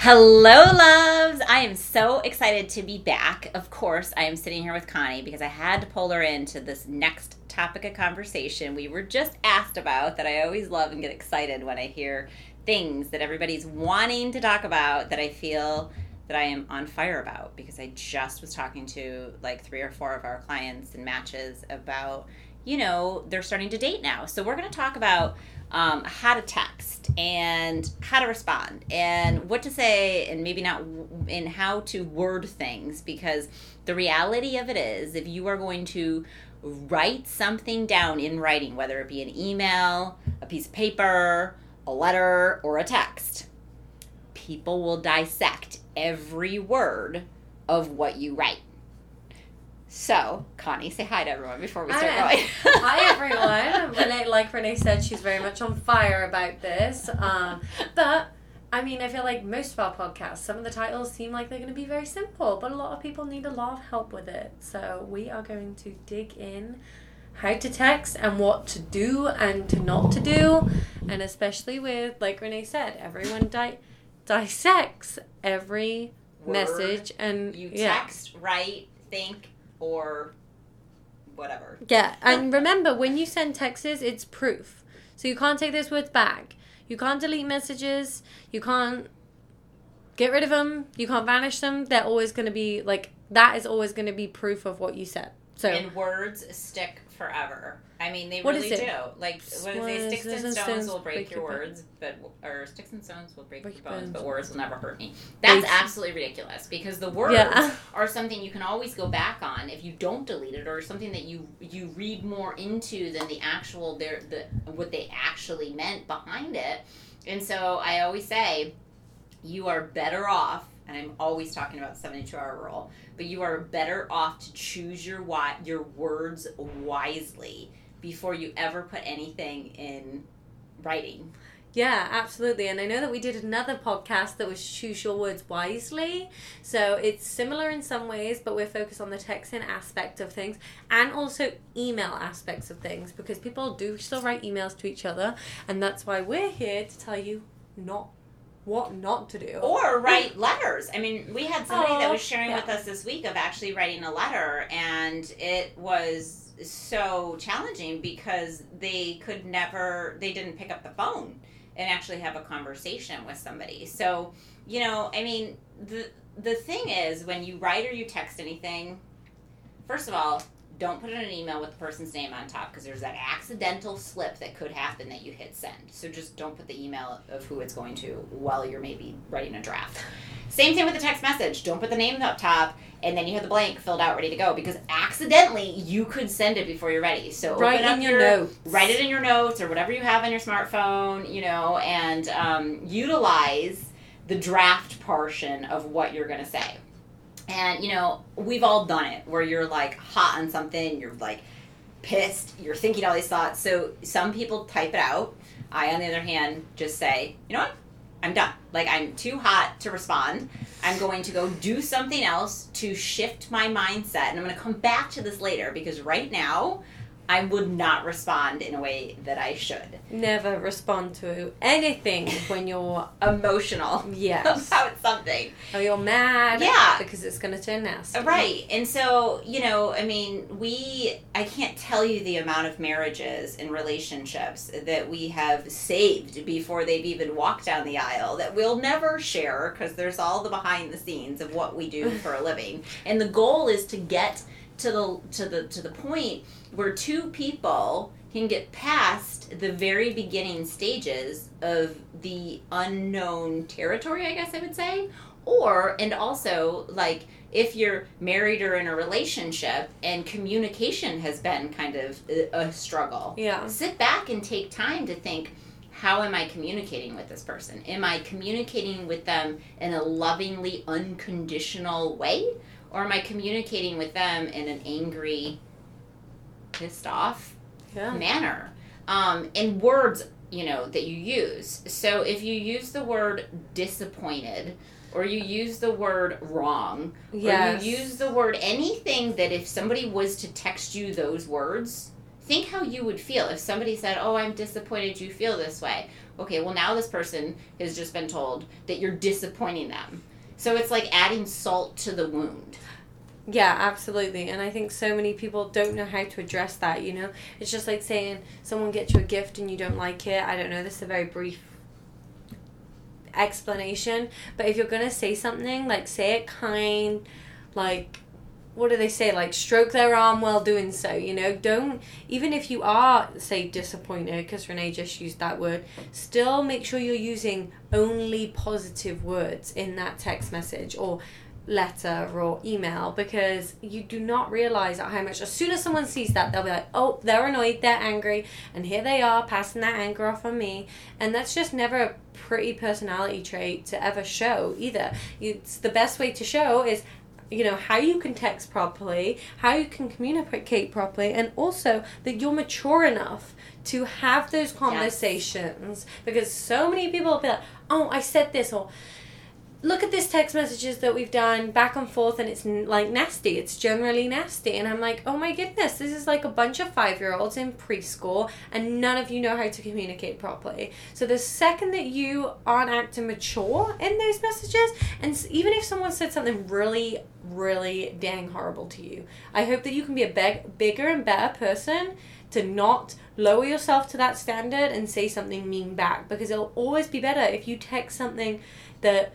Hello, loves! I am so excited to be back. Of course, I am sitting here with Connie because I had to pull her into this next topic of conversation we were just asked about that I always love and get excited when I hear things that everybody's wanting to talk about that I feel that I am on fire about because I just was talking to like three or four of our clients and matches about, you know, they're starting to date now. So we're going to talk about um, how to text and how to respond and what to say and maybe not in how to word things because the reality of it is if you are going to write something down in writing whether it be an email a piece of paper a letter or a text people will dissect every word of what you write so, Connie, say hi to everyone before we start Hi. going. Hi everyone. Renee, like Renee said, she's very much on fire about this. Um, but I mean, I feel like most of our podcasts, some of the titles seem like they're going to be very simple, but a lot of people need a lot of help with it. So we are going to dig in how to text and what to do and to not to do, and especially with, like Renee said, everyone di- dissects every Word. message and You yeah. text, write, think, or whatever. Yeah, and remember when you send texts, it's proof. So you can't take those words back. You can't delete messages. You can't get rid of them. You can't vanish them. They're always going to be like that is always going to be proof of what you said. So and words stick forever. I mean, they What really do. Like what do they? Sticks and stones will break your words, but or sticks and stones will break, Break your your bones, bones. but words will never hurt me. That's Basi- absolutely ridiculous because the words Yeah. are something you can always go back on if you don't delete it, or something that you you read more into than the actual their the what they actually meant behind it. And so I always say, you are better off. And I'm always talking about the 72 hour rule, but you are better off to choose your your words wisely before you ever put anything in writing. Yeah, absolutely. And I know that we did another podcast that was choose your words wisely. So it's similar in some ways, but we're focused on the texting aspect of things and also email aspects of things because people do still write emails to each other. And that's why we're here to tell you not what not to do. Or write letters. I mean, we had somebody that Oh, was sharing yeah. with us this week of actually writing a letter, and it was so challenging because they could never, they didn't pick up the phone and actually have a conversation with somebody. So, you know, I mean, the the thing is when you write or you text anything, first of all, don't put in an email with the person's name on top because there's that accidental slip that could happen that you hit send. So just don't put the email of who it's going to while you're maybe writing a draft. Same thing with the text message. Don't put the name up top and then you have the blank filled out ready to go because accidentally you could send it before you're ready. So Write in your notes. write it in your notes or whatever you have on your smartphone, you know, and um, utilize the draft portion of what you're going to say. And, you know, we've all done it where you're like hot on something, you're like pissed, you're thinking all these thoughts. So some people type it out. I, on the other hand, just say, you know what? I'm done. Like, I'm too hot to respond. I'm going to go do something else to shift my mindset. And I'm going to come back to this later because right now, I would not respond in a way that I should. Never respond to anything when you're Emotional yes. about something. or you're mad. Yeah. Because it's gonna turn nasty. Uh, right. And so, you know, I mean, we, I can't tell you the amount of marriages and relationships that we have saved before they've even walked down the aisle that we'll never share because there's all the behind the scenes of what we do for a living. And the goal is to get to the to the to the point where two people can get past the very beginning stages of the unknown territory, I guess I would say. Or, and also, like, if you're married or in a relationship and communication has been kind of a, struggle, Yeah. sit back and take time to think how am I communicating with this person? Am I communicating with them in a lovingly unconditional way? Or am I communicating with them in an angry, pissed off Yeah. manner? Um, and words, you know, that you use. So if you use the word disappointed, or you use the word wrong, Yes. or you use the word anything that if somebody was to text you those words, think how you would feel if somebody said, "Oh, I'm disappointed you feel this way." Okay, well now this person has just been told that you're disappointing them. So it's like adding salt to the wound. Yeah, absolutely. And I think so many people don't know how to address that, you know? It's just like saying someone gets you a gift and you don't like it. I don't know, this is a very brief explanation. But if you're going to say something, like say it kind, like what do they say? Like stroke their arm while doing so, you know? Don't, even if you are, say, disappointed, because Renee just used that word, still make sure you're using only positive words in that text message or letter or email because you do not realize how much as soon as someone sees that they'll be like oh they're annoyed they're angry and here they are passing that anger off on me and that's just never a pretty personality trait to ever show either it's the best way to show is you know how you can text properly how you can communicate properly and also that you're mature enough to have those conversations. Because so many people will be like oh i said this or look at this text messages that we've done back and forth and it's like nasty. It's generally nasty. And i'm like oh my goodness this is like a bunch of five year olds in preschool and none of you know how to communicate properly. So the second that you aren't acting mature in those messages and even if someone said something really really dang horrible to you i hope that you can be a beg- bigger and better person to not lower yourself to that standard and say something mean back because it'll always be better if you text something that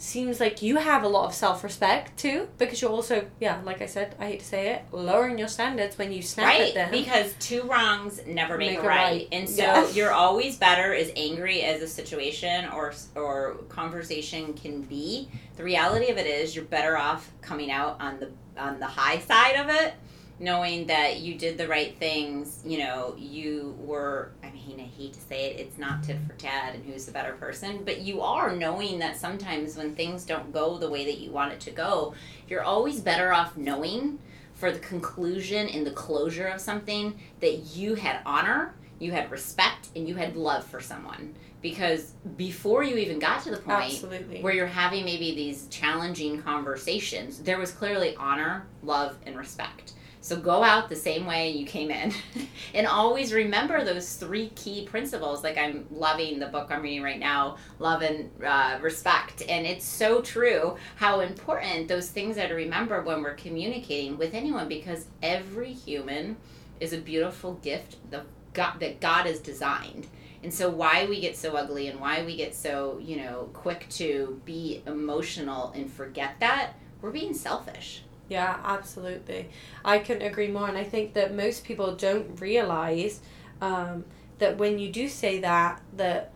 seems like you have a lot of self respect too, because you're also, yeah, like I said, I hate to say it, lowering your standards when you snap right at them. Right, because two wrongs never make, Make a a right. right. and so Yeah. you're always better as angry as a situation or or conversation can be the reality of it is you're better off coming out on the on the high side of it knowing that you did the right things you know you were i mean i hate to say it it's not tit for tat and who's the better person but you are knowing that sometimes when things don't go the way that you want it to go you're always better off knowing for the conclusion and the closure of something that you had honor, you had respect, and you had love for someone. Because before you even got to the point Absolutely. where you're having maybe these challenging conversations, there was clearly honor, love, and respect. So go out the same way you came in. and always remember those three key principles. Like I'm loving the book I'm reading right now, love and uh, respect. And it's so true how important those things are to remember when we're communicating with anyone because every human is a beautiful gift the God, that God has designed. And so why we get so ugly and why we get so, you know, quick to be emotional and forget that, we're being selfish. Yeah, absolutely. I couldn't agree more. And I think that most people don't realize um, that when you do say that, that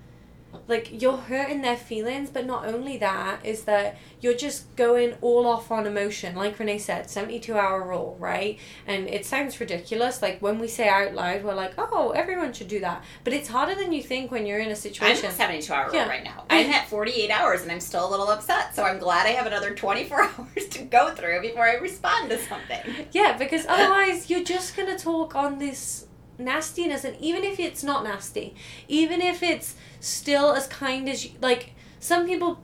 like you're hurting their feelings, but not only that, is that you're just going all off on emotion. Like Renee said, 72 hour rule, right? And it sounds ridiculous. Like when we say out loud, we're like, oh, everyone should do that. But it's harder than you think when you're in a I'm situation. at 72 hour rule Yeah. right now. I'm at 48 hours and I'm still a little upset. So I'm glad I have another 24 hours to go through before I respond to something. Yeah, because otherwise you're just gonna talk on this nastiness, and even if it's not nasty, even if it's still as kind as you, like some people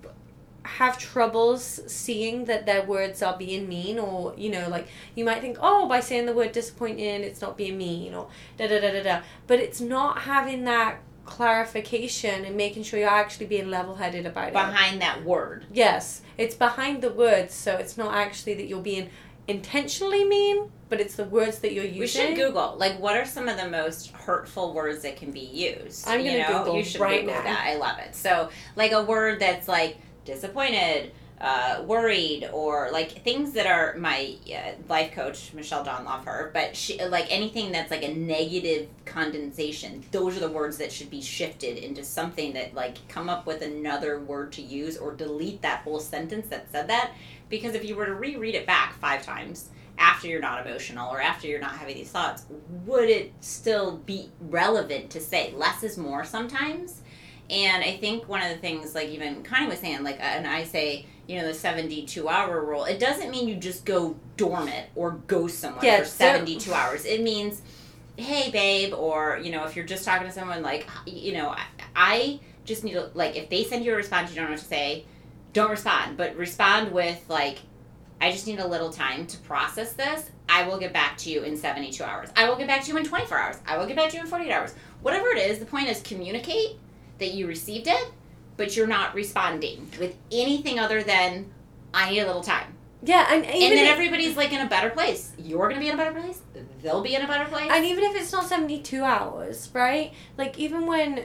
have troubles seeing that their words are being mean or you know like you might think oh by saying the word disappointing it's not being mean or da da da da da but it's not having that clarification and making sure you're actually being level-headed about it Behind that word. Yes, it's behind the words, so it's not actually that you're being intentionally mean, but it's the words that you're using. We should Google like what are some of the most hurtful words that can be used. I'm gonna know? Google You should right Google now. that. I love it. So like a word that's like disappointed, uh, worried or like things that are my uh, life coach Michelle Dawn love her, but she like anything that's like a negative condensation. Those are the words that should be shifted into something that like come up with another word to use or delete that whole sentence that said that. Because if you were to reread it back five times after you're not emotional or after you're not having these thoughts, would it still be relevant to say less is more sometimes? And I think one of the things, like even Connie was saying, like, uh, and I say, you know, the 72 hour rule, it doesn't mean you just go dormant or go somewhere Yeah, for so- 72 hours. It means, hey, babe, or, you know, if you're just talking to someone, like, you know, I, I just need to, like, if they send you a response, you don't know what to say, don't respond, but respond with, like, I just need a little time to process this. I will get back to you in 72 hours. I will get back to you in 24 hours. I will get back to you in 48 hours. Whatever it is, the point is communicate that you received it, but you're not responding with anything other than I need a little time. Yeah, and even and then if, everybody's like in a better place. You're to be in a better place. They'll be in a better place. and even if it's not 72 hours, right? Like, even when.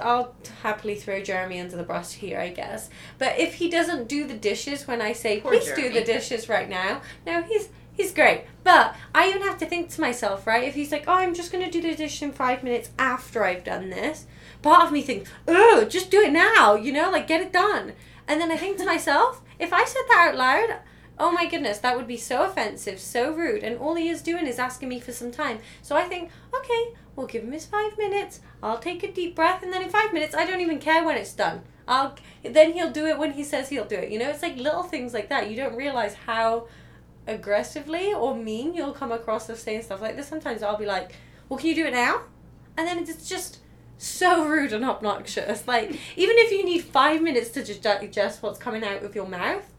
I'll happily throw Jeremy under the bus here, I guess. But if he doesn't do the dishes when I say, Poor please do the dishes right now, no, he's he's great. But I even have to think to myself, right? If he's like, oh, I'm just going to do the dish in five minutes after I've done this, part of me thinks, oh, just do it now, you know, like get it done. And then I think to myself, if I said that out loud, oh my goodness, that would be so offensive, so rude, and all he is doing is asking me for some time. So I think, okay, we'll give him his five minutes. I'll take a deep breath, and then in five minutes, I don't even care when it's done. I'll then he'll do it when he says he'll do it. You know, it's like little things like that. You don't realize how aggressively or mean you'll come across of saying stuff like this. Sometimes I'll be like, "Well, can you do it now?" And then it's just so rude and obnoxious. Like even if you need five minutes to just digest what's coming out of your mouth,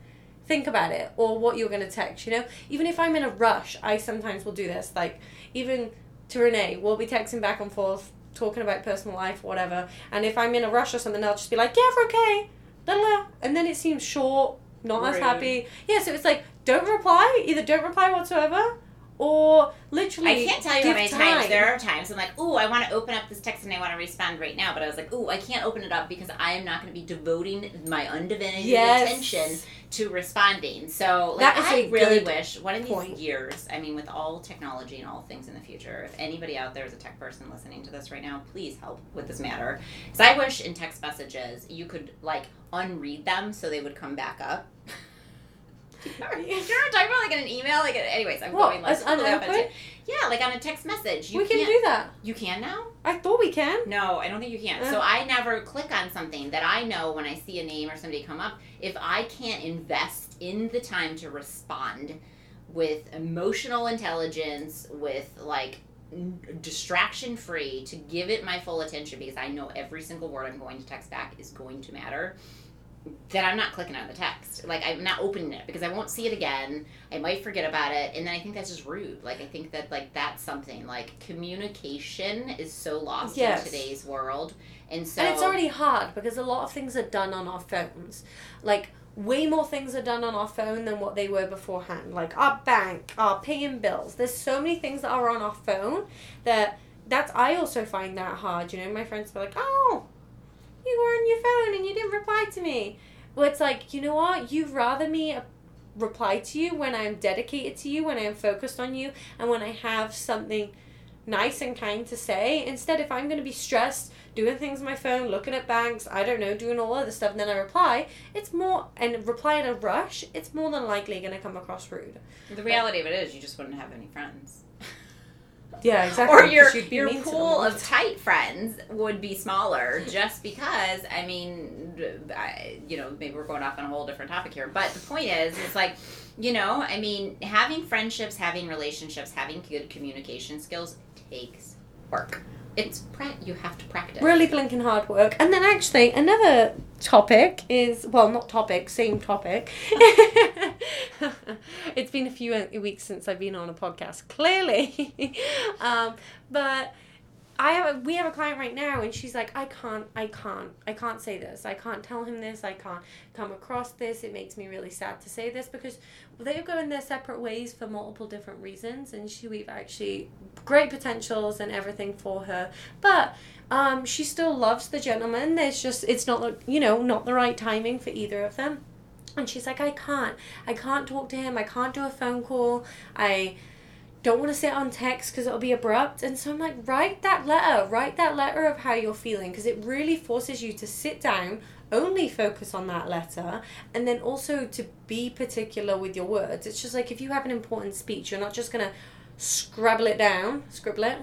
think about it or what you're going to text. You know, even if I'm in a rush, I sometimes will do this. Like even to Renee, we'll be texting back and forth, talking about personal life whatever. And if I'm in a rush or something, I'll just be like, "Yeah, we're okay," and then it seems short, not as happy. Yeah, so it's like don't reply. Either don't reply whatsoever, or literally. I can't tell you how many time. times there are times I'm like, ooh, I want to open up this text and I want to respond right now, but I was like, ooh, I can't open it up because I am not going to be devoting my undivided Yes. attention to responding. So, like, That is I really wish one of these point. years, I mean, with all technology and all things in the future, if anybody out there is a tech person listening to this right now, please help with this matter. Because I wish in text messages you could like unread them so they would come back up. you know what I'm talking about? Like in an email? Like, anyways, I'm going like totally off on a unopened? Yeah, like on a text message. You we can do that. You can now? I thought we can. No, I don't think you can. Uh. So I never click on something that I know when I see a name or somebody come up. If I can't invest in the time to respond with emotional intelligence, with like distraction free, to give it my full attention because I know every single word I'm going to text back is going to matter. Then I'm not clicking on the text. Like I'm not opening it because I won't see it again. I might forget about it, and then I think that's just rude. Like I think that like that's something like communication is so lost Yes. in today's world, and so And it's already hard because a lot of things are done on our phones. Like way more things are done on our phone than what they were beforehand. Like our bank, our paying bills. There's so many things that are on our phone that that's I also find that hard. You know, my friends were like, "Oh, you were on your phone and you didn't reply to me." Well, it's like, you know what? You'd rather me uh, reply to you when I'm dedicated to you, when I'm focused on you, and when I have something nice and kind to say. Instead, if I'm going to be stressed, doing things on my phone, looking at banks, I don't know, doing all other stuff, and then I reply, it's more, and reply in a rush, it's more than likely going to come across rude. the reality of it is you just wouldn't have any friends. Yeah, exactly. or your 'cause you'd be your mean to them pool of tight friends would be smaller just because I mean I, you know maybe we're going off on a whole different topic here but the point is it's like you know I mean having friendships, having relationships having good communication skills takes work it's pra- you have to practice Really blinking hard work. And then actually another topic is well not topic, same topic. it's been a few weeks since I've been on a podcast, clearly. um, but I have a, we have a client right now and she's like, I can't I can't I can't say this. I can't tell him this. I can't come across this. It makes me really sad to say this because they're going their separate ways for multiple different reasons and she we've actually great potentials and everything for her. But um, she still loves the gentleman. There's just it's not you know not the right timing for either of them. And she's like, I can't. I can't talk to him. I can't do a phone call. I don't want to sit on text because it'll be abrupt. And so I'm like, write that letter. Write that letter of how you're feeling because it really forces you to sit down, only focus on that letter, and then also to be particular with your words. It's just like if you have an important speech, you're not just going to scribble it down, scribble it.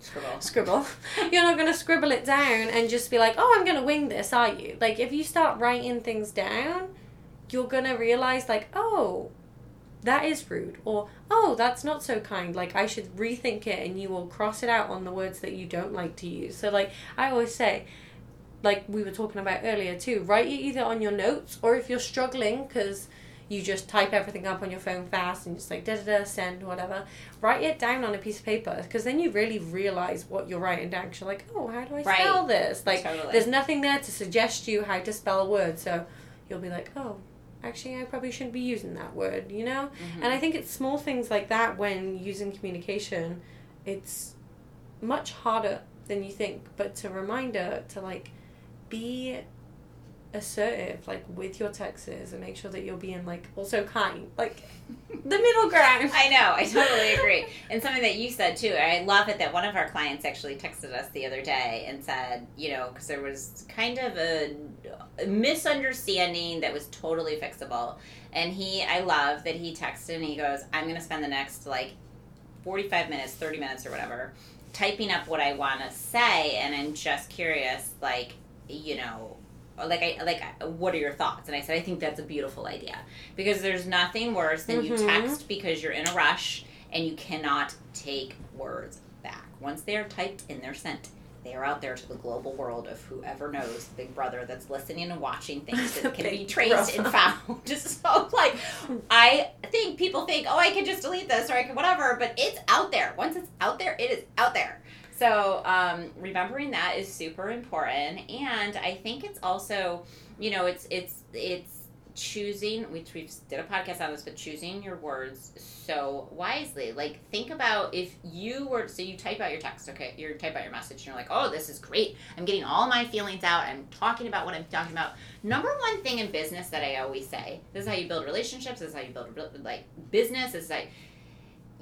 Scribble. Scribble. You're not going to scribble it down and just be like, oh, I'm going to wing this, are you? Like, if you start writing things down, you're to realize, like, oh, that is rude or oh that's not so kind like i should rethink it and you will cross it out on the words that you don't like to use so like i always say like we were talking about earlier too write it either on your notes or if you're struggling because you just type everything up on your phone fast and just like da da da send whatever write it down on a piece of paper because then you really realize what you're writing down because you're like oh how do i Right. spell this like Totally. there's nothing there to suggest you how to spell a word so you'll be like oh actually i probably shouldn't be using that word you know Mhm. and I think it's small things like that when using communication, it's much harder than you think. But it's a reminder to like be assertive, like with your texts and make sure that you're being like also kind. Like the middle ground. I know, I totally agree. And something that you said too, I love it that one of our clients actually texted us the other day and said, you know, because there was kind of a, misunderstanding that was totally fixable. And he, I love that he texted and he goes, I'm going to spend the next like 45 minutes, 30 minutes or whatever, typing up what I want to say. And I'm just curious, like, you know, like I like what are your thoughts? And I said I think that's a beautiful idea because there's nothing worse than you Mhm. text because you're in a rush and you cannot take words back. Once they are typed and they're sent, they are out there to the global world of whoever knows Big Brother that's listening and watching things that can be traced and found. Just so like I think people think, oh, I can just delete this or I can whatever, but it's out there. Once it's out there, it is out there. So um, remembering that is super important, and I think it's also, you know, it's it's it's choosing. Which we did a podcast on this, but choosing your words so wisely. Like think about if you were so you type out your text, okay, you type out your message, and you're like, oh, this is great. I'm getting all my feelings out. I'm talking about what I'm talking about. Number one thing in business that I always say: this is how you build relationships. This is how you build like business. This is how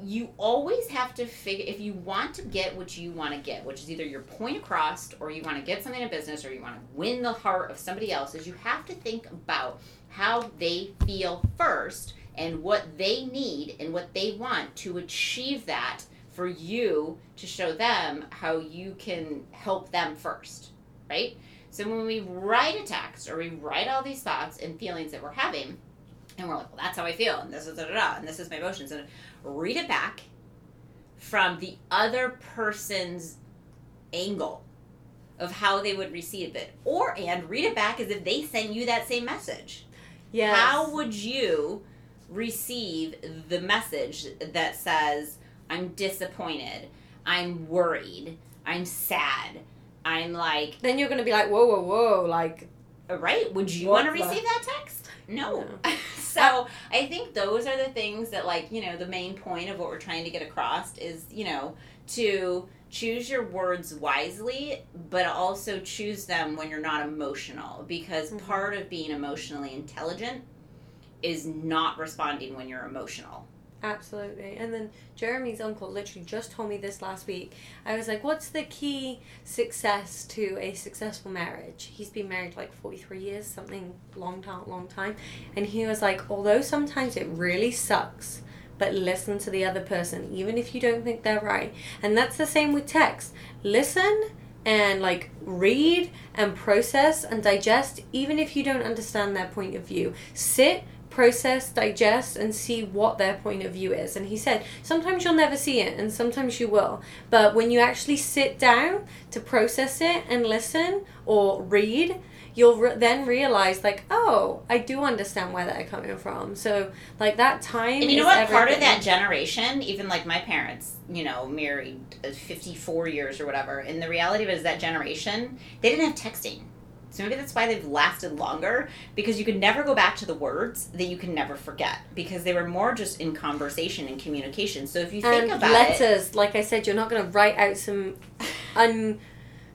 you always have to figure if you want to get what you want to get, which is either your point across or you want to get something in business or you want to win the heart of somebody else, is you have to think about how they feel first and what they need and what they want to achieve that for you to show them how you can help them first, right? So when we write a text or we write all these thoughts and feelings that we're having, and we're like, well, that's how I feel, and this is da da da, and this is my emotions, and read it back from the other person's angle of how they would receive it, or and read it back as if they sent you that same message. Yes. How would you receive the message that says, I'm disappointed, I'm worried, I'm sad, I'm like, then you're gonna be like, whoa, whoa, whoa, like right? Would you want to receive that text? No. No. so I think those are the things that, like, you know, the main point of what we're trying to get across is, you know, to choose your words wisely, but also choose them when you're not emotional. Because Mhm. part of being emotionally intelligent is not responding when you're emotional. Absolutely. And then Jeremy's uncle literally just told me this last week. I was like, what's the key success to a successful marriage? He's been married like 43 years, something long time, long time. And he was like, although sometimes it really sucks, but listen to the other person, even if you don't think they're right. And that's the same with text. Listen and like read and process and digest, even if you don't understand their point of view. Sit process, digest, and see what their point of view is. And he said, sometimes you'll never see it, and sometimes you will. But when you actually sit down to process it and listen or read, you'll re- then realize, like, oh, I do understand where they're coming from. So, like, that time. And you know what? Part of that generation, even like my parents, you know, married uh, 54 years or whatever, and the reality of it is that generation, they didn't have texting. So maybe that's why they've lasted longer because you could never go back to the words that you can never forget because they were more just in conversation and communication. So if you think and about it, letters, like I said, you're not going to write out some un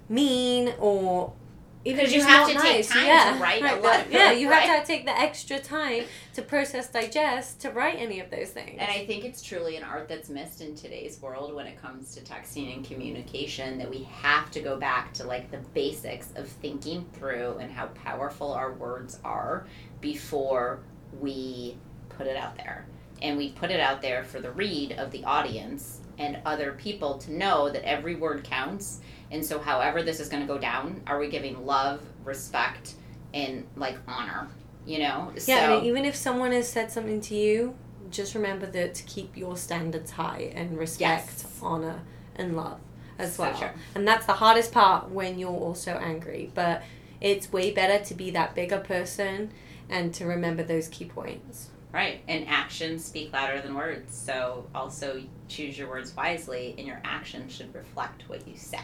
mean or Because you have to take nice, time to yeah, write a right, letter, the- Yeah, you right? have to take the extra time to process, digest, to write any of those things. And I think it's truly an art that's missed in today's world when it comes to texting and communication that we have to go back to like the basics of thinking through and how powerful our words are before we put it out there. And we put it out there for the read of the audience and other people to know that every word counts. And so, however, this is going to go down, are we giving love, respect, and like honor? You know? Yeah, so, and even if someone has said something to you, just remember that to keep your standards high and respect, Yes. honor, and love as So well. true. And that's the hardest part when you're also angry. But it's way better to be that bigger person and to remember those key points. Right, and actions speak louder than words. So also choose your words wisely, and your actions should reflect what you say.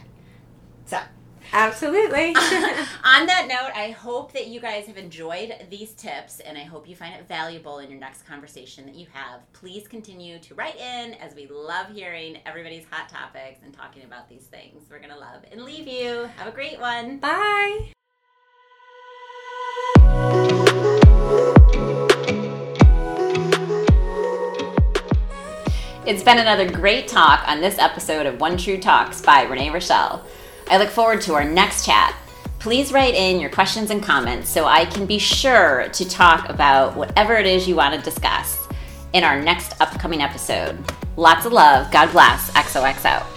So, Absolutely. on that note, I hope that you guys have enjoyed these tips, and I hope you find it valuable in your next conversation that you have. Please continue to write in, as we love hearing everybody's hot topics and talking about these things. We're gonna love and leave you. Have a great one. Bye. It's been another great talk on this episode of One True Talks by Renee Richel. I look forward to our next chat. Please write in your questions and comments so I can be sure to talk about whatever it is you want to discuss in our next upcoming episode. Lots of love. God bless. XOXO.